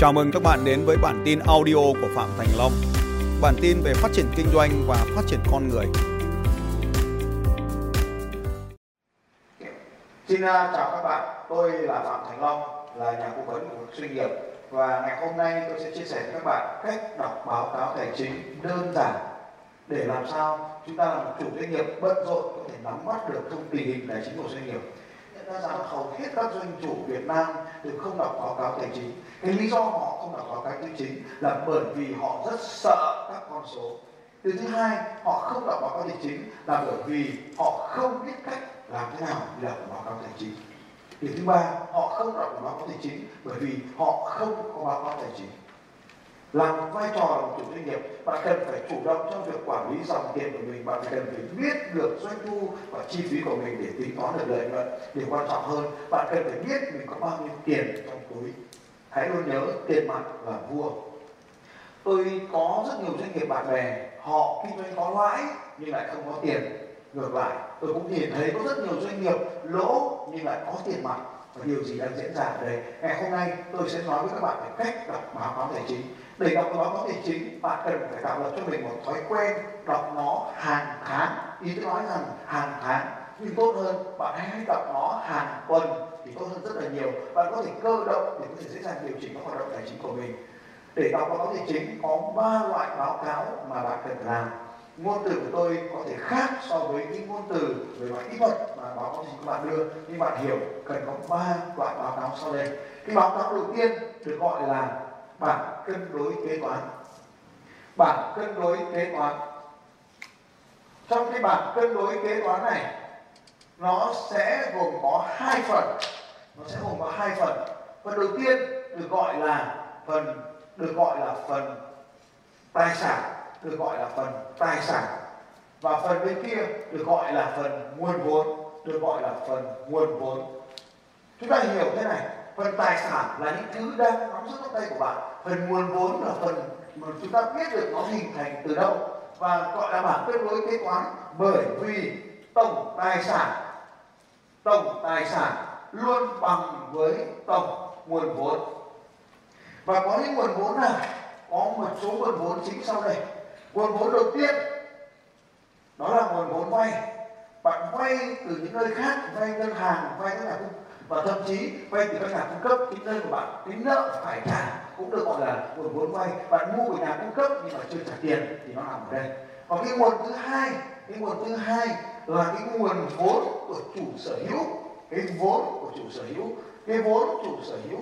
Chào mừng các bạn đến với bản tin audio của Phạm Thành Long. Bản tin về phát triển kinh doanh và phát triển con người. Xin à, chào các bạn, tôi là Phạm Thành Long, là nhà cố vấn của doanh nghiệp và ngày hôm nay tôi sẽ chia sẻ với các bạn cách đọc báo cáo tài chính đơn giản để làm sao chúng ta là một chủ doanh nghiệp bận rộn có thể nắm bắt được thông tình hình tài chính của doanh nghiệp nhận ra rằng hầu hết các doanh chủ Việt Nam thì không đọc báo cáo tài chính. Cái lý do họ không đọc báo cáo tài chính là bởi vì họ rất sợ các con số. Điều thứ hai, họ không đọc báo cáo tài chính là bởi vì họ không biết cách làm thế nào để đọc báo cáo tài chính. Điều thứ ba, họ không đọc báo cáo tài chính bởi vì họ không có báo cáo tài chính làm vai trò là một chủ doanh nghiệp, bạn cần phải chủ động trong việc quản lý dòng tiền của mình, bạn cần phải biết được doanh thu và chi phí của mình để tính toán được lợi nhuận. Điều quan trọng hơn, bạn cần phải biết mình có bao nhiêu tiền trong túi. Hãy luôn nhớ tiền mặt là vua. Tôi có rất nhiều doanh nghiệp bạn bè, họ kinh doanh có lãi nhưng lại không có tiền. Ngược lại, tôi cũng nhìn thấy có rất nhiều doanh nghiệp lỗ nhưng lại có tiền mặt. Và điều gì đang diễn ra ở đây? Ngày hôm nay, tôi sẽ nói với các bạn về cách đọc báo cáo tài chính để đọc báo cáo tài chính, bạn cần phải tạo lập cho mình một thói quen, đọc nó hàng tháng. Ý tôi nói rằng hàng tháng nhưng tốt hơn, bạn hãy đọc nó hàng tuần thì tốt hơn rất là nhiều. Bạn có thể cơ động để có thể dễ dàng điều chỉnh các hoạt động tài chính của mình. Để đọc báo cáo tài chính, có ba loại báo cáo mà bạn cần làm. Ngôn từ của tôi có thể khác so với những ngôn từ về mặt kỹ thuật mà báo cáo chính các bạn đưa. Nhưng bạn hiểu, cần có ba loại báo cáo sau đây. Cái báo cáo đầu tiên được gọi là bảng cân đối kế toán. Bảng cân đối kế toán. Trong cái bảng cân đối kế toán này, nó sẽ gồm có hai phần. Nó sẽ gồm có hai phần. Phần đầu tiên được gọi là phần, được gọi là phần tài sản, được gọi là phần tài sản. Và phần bên kia được gọi là phần nguồn vốn, được gọi là phần nguồn vốn. Chúng ta hiểu thế này phần tài sản là những thứ đang nắm giữ trong tay của bạn. Phần nguồn vốn là phần mà chúng ta biết được nó hình thành từ đâu. Và gọi là bảng cân đối kế toán bởi vì tổng tài sản, tổng tài sản luôn bằng với tổng nguồn vốn. Và có những nguồn vốn nào? Có một số nguồn vốn chính sau đây. Nguồn vốn đầu tiên, đó là nguồn vốn vay. Bạn vay từ những nơi khác, vay ngân hàng, vay các nhà cung và thậm chí, vay từ các nhà cung cấp cái nơi của bạn tính nợ phải trả cũng được gọi là nguồn vốn vay. Bạn mua của nhà cung cấp nhưng mà chưa trả tiền thì nó nằm ở đây. Và cái nguồn thứ hai, cái nguồn thứ hai là cái nguồn vốn của chủ sở hữu. Cái vốn của chủ sở hữu, cái vốn chủ sở hữu.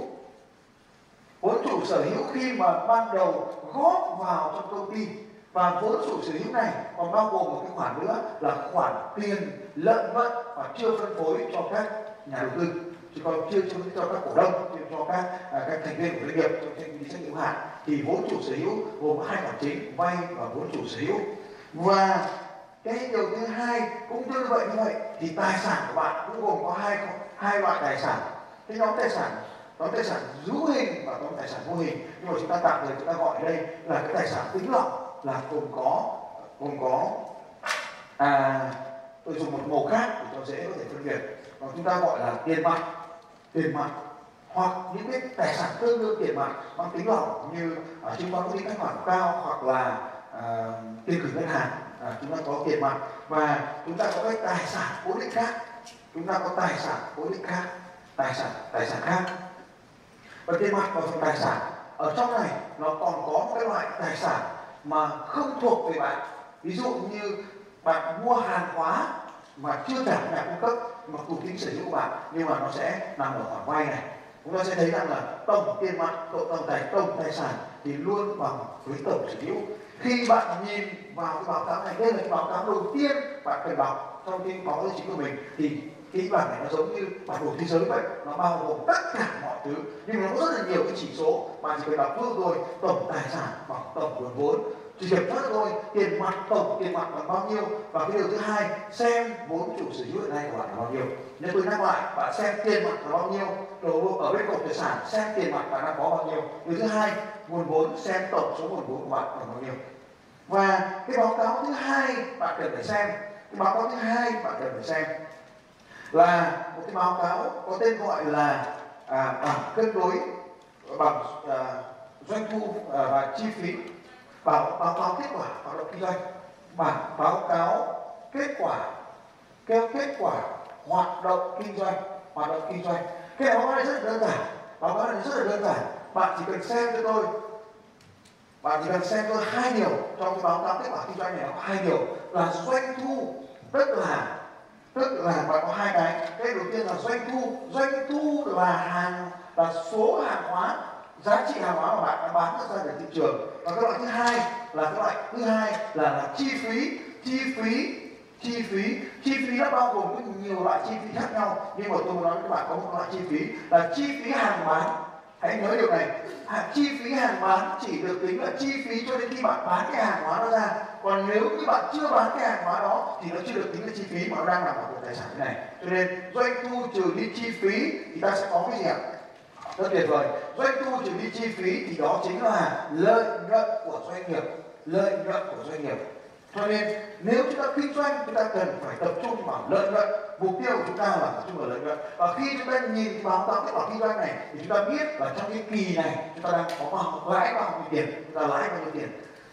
Vốn chủ sở hữu khi mà ban đầu góp vào trong công ty. Và vốn chủ sở hữu này còn bao gồm một cái khoản nữa là khoản tiền lợi nhuận và chưa phân phối cho các nhà đầu tư. Chứ còn chưa cho, cho các cổ đông chưa cho các à, các thành viên của doanh nghiệp trong công ty trách nhiệm hạn thì vốn chủ sở hữu gồm hai khoản chính vay và vốn chủ sở hữu. Và cái điều thứ hai cũng tương vậy như vậy thì tài sản của bạn cũng gồm có hai hai loại tài sản. Cái nhóm tài sản nhóm tài sản hữu hình và nhóm tài sản vô hình. Nhưng mà chúng ta tạm thời chúng ta gọi đây là cái tài sản tính lọc là gồm có gồm có à tôi dùng một màu khác để cho dễ có thể phân biệt và chúng ta gọi là tiền mặt. Tiền mặt hoặc những cái tài sản tương đương tiền mặt mang tính lỏng như ở chúng ta có những thanh khoản cao hoặc là uh, tiền gửi ngân hàng. À, chúng ta có tiền mặt. Và chúng ta có cái tài sản cố định khác. Chúng ta có tài sản cố định khác tài sản tài sản khác. Và tiền mặt và phần tài sản. Ở trong này nó còn có một cái loại tài sản mà không thuộc về bạn. Ví dụ như bạn mua hàng hóa mà chưa cả nhà cung cấp mặc dù tính sở hữu của bạn nhưng mà nó sẽ nằm ở khoản vay này. Chúng ta sẽ thấy rằng là tổng tiền mặt, cộng tổng tài tổng tài sản thì luôn bằng với tổng sở hữu. Khi bạn nhìn vào cái báo cáo này, đây là cái báo cáo đầu tiên bạn cần đọc trong cái báo cáo tài chính của mình, thì cái bảng này nó giống như bản đồ thế giới vậy, nó bao gồm tất cả mọi thứ. Nhưng nó có rất là nhiều cái chỉ số bạn chỉ cần đọc trước thôi, tổng tài sản bằng tổng nguồn vốn. Chỉ kiểm soát thôi, tiền mặt tổng, tiền mặt bằng bao nhiêu? Và cái điều thứ hai, xem vốn chủ sở hữu hiện nay của bạn là bao nhiêu? Nếu tôi nhắc lại, bạn xem tiền mặt là bao nhiêu? Đồ ở bên cột tài sản, xem tiền mặt bạn đang có bao nhiêu? Điều thứ hai, nguồn vốn, xem tổng số nguồn vốn của bạn là bao nhiêu? Và cái báo cáo thứ hai bạn cần phải xem, cái báo cáo thứ hai bạn cần phải xem là một cái báo cáo có tên gọi là à, bảng cân đối bằng à, doanh thu à, và chi phí báo báo cáo kết quả hoạt động kinh doanh. Bản báo cáo kết quả kêu kết quả hoạt động kinh doanh hoạt động kinh doanh. Cái báo cáo này rất là đơn giản báo cáo này rất là đơn giản. Bạn chỉ cần xem cho tôi bạn chỉ cần xem tôi hai điều trong cái báo cáo kết quả kinh doanh này có hai điều là doanh thu tức là tức là bạn có hai cái. Cái đầu tiên là doanh thu. Doanh thu là hàng là số hàng hóa giá trị hàng hóa mà bạn đã bán ra để thị trường. Và cái loại thứ hai là cái loại thứ hai là, là chi phí. Chi phí chi phí. Chi phí nó bao gồm rất nhiều loại chi phí khác nhau. Nhưng mà tôi muốn nói với các bạn có một loại chi phí là chi phí hàng bán hãy nhớ điều này. À, chi phí hàng bán chỉ được tính là chi phí cho đến khi bạn bán cái hàng hóa đó ra. Còn nếu như bạn chưa bán cái hàng hóa đó thì nó chưa được tính là chi phí mà nó đang nằm ở một tài sản thế này. Cho nên, doanh thu trừ đi chi phí thì ta sẽ có cái gì ạ? Rất tuyệt vời. Doanh thu trừ đi chi phí thì đó chính là lợi nhuận của doanh nghiệp. Lợi nhuận của doanh nghiệp cho nên, nếu chúng ta kinh doanh, chúng ta cần phải tập trung vào lợi nhuận. Mục tiêu của chúng ta là tập trung vào lợi nhuận. Và khi chúng ta nhìn báo cáo kết quả kinh doanh này, thì chúng ta biết là trong cái kỳ này, chúng ta đang có bao lãi bao nhiêu tiền, chúng ta lãi bao nhiêu tiền.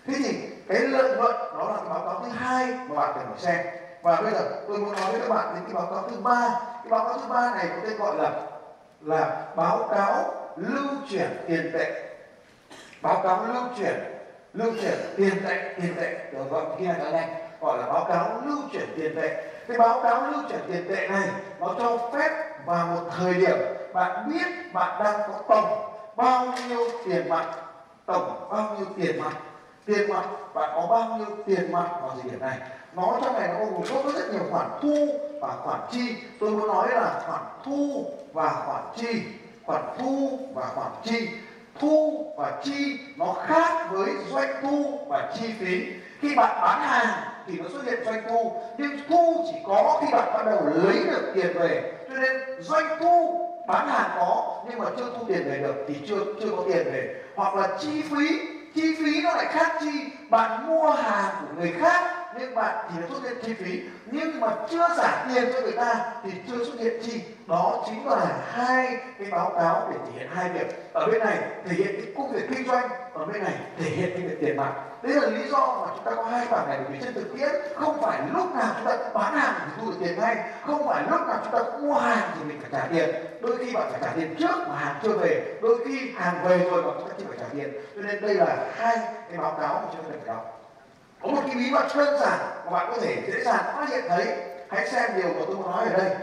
Thế thì cái lợi nhuận đó là cái báo cáo thứ hai mà bạn cần phải xem. Và bây giờ tôi muốn nói với các bạn đến cái báo cáo thứ ba. Cái báo cáo thứ ba này có tên gọi là là báo cáo lưu chuyển tiền tệ. Báo cáo lưu chuyển lưu chuyển tiền tệ tiền tệ. Được gọi kia là này, gọi là báo cáo lưu chuyển tiền tệ. Cái báo cáo lưu chuyển tiền tệ này, nó cho phép vào một thời điểm bạn biết bạn đang có tổng bao nhiêu tiền mặt, tổng bao nhiêu tiền mặt tiền mặt, bạn có bao nhiêu tiền mặt vào thời điểm này. Nó trong này nó gồm có rất nhiều khoản thu và khoản chi. Tôi muốn nói là khoản thu và khoản chi, khoản thu và khoản chi thu và chi nó khác với doanh thu và chi phí. Khi bạn bán hàng thì nó xuất hiện doanh thu, nhưng thu chỉ có khi bạn bắt đầu lấy được tiền về. Cho nên doanh thu bán hàng có, nhưng mà chưa thu tiền về được thì chưa chưa có tiền về. Hoặc là chi phí chi phí nó lại khác chi bạn mua hàng của người khác nhưng bạn thì nó xuất hiện chi phí. Nhưng mà chưa trả tiền cho người ta thì chưa xuất hiện chi. Đó chính là hai cái báo cáo để thể hiện hai việc. Ở bên này, thể hiện cái công việc kinh doanh. Ở bên này, thể hiện cái việc tiền mặt. Đấy là lý do mà chúng ta có hai bảng này. Bởi vì trên thực tiễn, không phải lúc nào chúng ta bán hàng thì thu được tiền ngay. Không phải lúc nào chúng ta mua hàng thì mình phải trả tiền. Đôi khi bạn phải trả tiền trước mà hàng chưa về. Đôi khi hàng về rồi mà chúng ta chưa phải trả tiền. Cho nên đây là hai cái báo cáo mà chúng ta cần phải đọc có một cái bí mật đơn giản mà bạn có thể dễ dàng phát hiện thấy. Hãy xem điều mà tôi nói ở đây.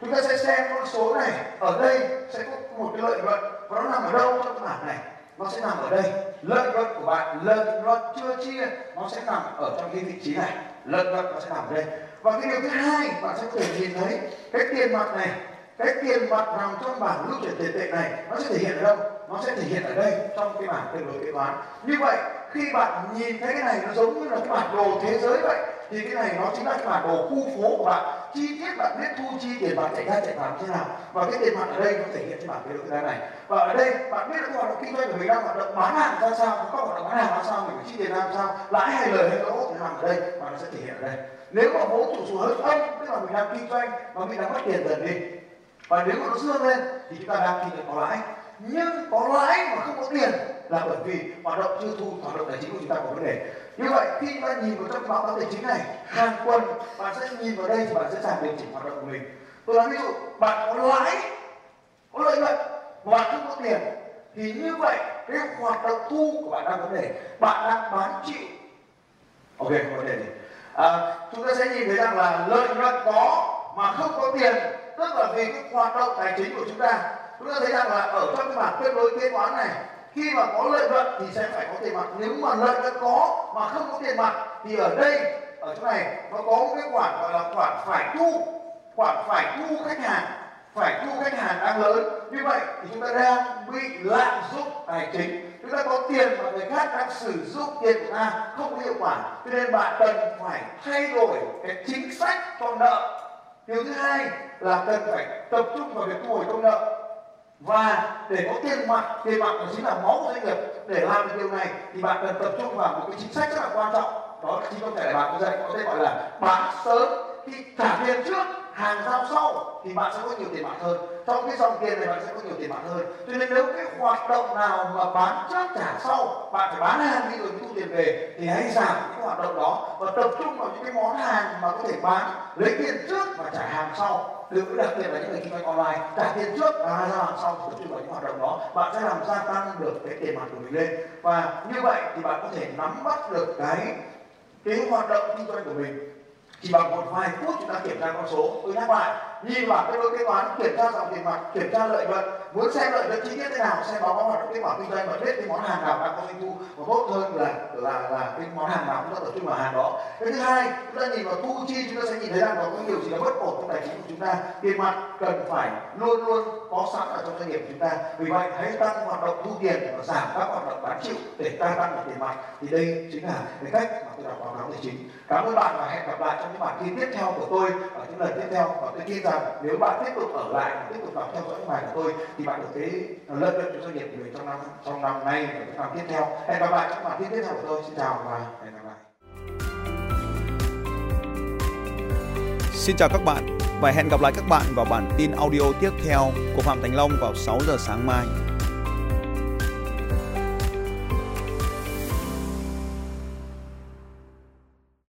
Chúng ta sẽ xem con số này. Ở đây sẽ có một cái lợi nhuận. Và nó nằm ở đâu trong cái bảng này? Nó sẽ nằm ở đây. Lợi nhuận của bạn, lợi nhuận chưa chia, nó sẽ nằm ở trong cái vị trí này. Lợi nhuận nó sẽ nằm ở đây. Và cái điều thứ hai bạn sẽ có thể nhìn thấy, cái tiền mặt này, cái tiền mặt nằm trong bảng lưu chuyển tiền tệ này, nó sẽ thể hiện ở đâu? Nó sẽ thể hiện ở đây, trong cái bảng tương đối kế toán. Như vậy khi bạn nhìn thấy cái này nó giống như là cái bản đồ thế giới vậy, thì cái này nó chính là cái bản đồ khu phố của bạn. Chi tiết bạn biết thu chi tiền mặt chạy ra chạy vào như thế nào. Và cái tiền mặt ở đây nó thể hiện trên bảng kế hoạch này. Và ở đây, bạn biết là cái hoạt động kinh doanh của mình đang hoạt động bán hàng ra sao, có hoạt động bán hàng ra sao, mình phải chi tiền ra sao, lãi hay lời hay lỗ thì nằm ở đây và nó sẽ thể hiện ở đây. Nếu mà vốn chủ số hơi âm, tức là mình đang kinh doanh và mình đang mất tiền dần đi, và nếu mà nó dương lên thì chúng ta đang kinh doanh có lãi. Nhưng có lãi mà không có tiền là bởi vì hoạt động chưa thu hoạt động tài chính của chúng ta có vấn đề. Như vậy khi chúng ta nhìn vào trong báo cáo tài chính này hàng tuần bạn sẽ nhìn vào đây thì bạn sẽ giảm điều chỉnh hoạt động của mình. Tôi nói ví dụ bạn có lãi có lợi nhuận mà bạn không có tiền thì như vậy cái hoạt động thu của bạn đang vấn đề. Bạn đang bán chịu ok không vấn đề gì. À, chúng ta sẽ nhìn thấy rằng là lợi nhuận có mà không có tiền tức là vì cái hoạt động tài chính của chúng ta. Chúng ta thấy rằng là ở trong cái bảng cân đối kế toán này khi mà có lợi nhuận thì sẽ phải có tiền mặt. Nếu mà lợi nhuận có mà không có tiền mặt thì ở đây, ở chỗ này, nó có một cái khoản gọi là khoản phải thu, khoản phải thu khách hàng, phải thu khách hàng đang lớn. Như vậy thì chúng ta đang bị lạm dụng tài chính. Chúng ta có tiền mà người khác đang sử dụng tiền của ta không hiệu quả. Cho nên bạn cần phải thay đổi cái chính sách còn nợ. Điều thứ hai là cần phải tập trung vào việc thu hồi công nợ và để có tiền mặt tiền mặt chính là máu của doanh nghiệp. Để làm được điều này thì bạn cần tập trung vào một cái chính sách rất là quan trọng. Đó chính có thể bạn có dạy có thể gọi là bán sớm khi trả tiền trước hàng giao sau thì bạn sẽ có nhiều tiền mặt hơn. Trong cái dòng tiền này bạn sẽ có nhiều tiền mặt hơn. Cho nên nếu cái hoạt động nào mà bán trước trả sau, bạn phải bán hàng đi rồi thu tiền về thì hãy giảm những hoạt động đó và tập trung vào những cái món hàng mà có thể bán, lấy tiền trước và trả hàng sau. Đừng đặc biệt là những người kinh doanh online, trả tiền trước và ra hàng sau tập trung vào những hoạt động đó. Bạn sẽ làm gia tăng được cái tiền mặt của mình lên. Và như vậy thì bạn có thể nắm bắt được cái cái hoạt động kinh doanh của mình chỉ bằng một vài phút chúng ta kiểm tra con số tôi nhắc lại nhìn vào cái đôi kế toán, kiểm tra dòng tiền mặt, kiểm tra lợi nhuận. Muốn xem lợi nhuận chi tiết thế nào, xem báo cáo hoạt động kết quả kinh doanh và biết cái món hàng nào đang có doanh thu. Và tốt hơn là là là cái món hàng nào chúng ta tập trung vào hàng đó. Cái thứ hai, chúng ta nhìn vào thu chi, chúng ta sẽ nhìn thấy rằng có nhiều gì đó bất ổn trong tài chính của chúng ta. Tiền mặt cần phải luôn luôn có sẵn ở trong doanh nghiệp của chúng ta. Vì vậy, hãy tăng hoạt động thu tiền và giảm các hoạt động bán chịu để ta tăng được tiền mặt. Thì đây chính là cái cách mà tôi đọc báo cáo tài chính. Cảm ơn bạn và hẹn gặp lại trong những bản tin tiếp theo của tôi ở những lần tiếp theo và tôi tin rằng nếu bạn tiếp tục ở lại, tiếp tục đọc theo dõi ngoài bài của tôi, thì bạn được cái lợi nhuận cho doanh nghiệp của mình trong năm trong năm nay và những năm tiếp theo. Hẹn gặp lại trong bản tin tiếp theo của tôi. Xin chào và hẹn gặp lại. Xin chào các bạn và hẹn gặp lại các bạn vào bản tin audio tiếp theo của Phạm Thành Long vào 6 giờ sáng mai.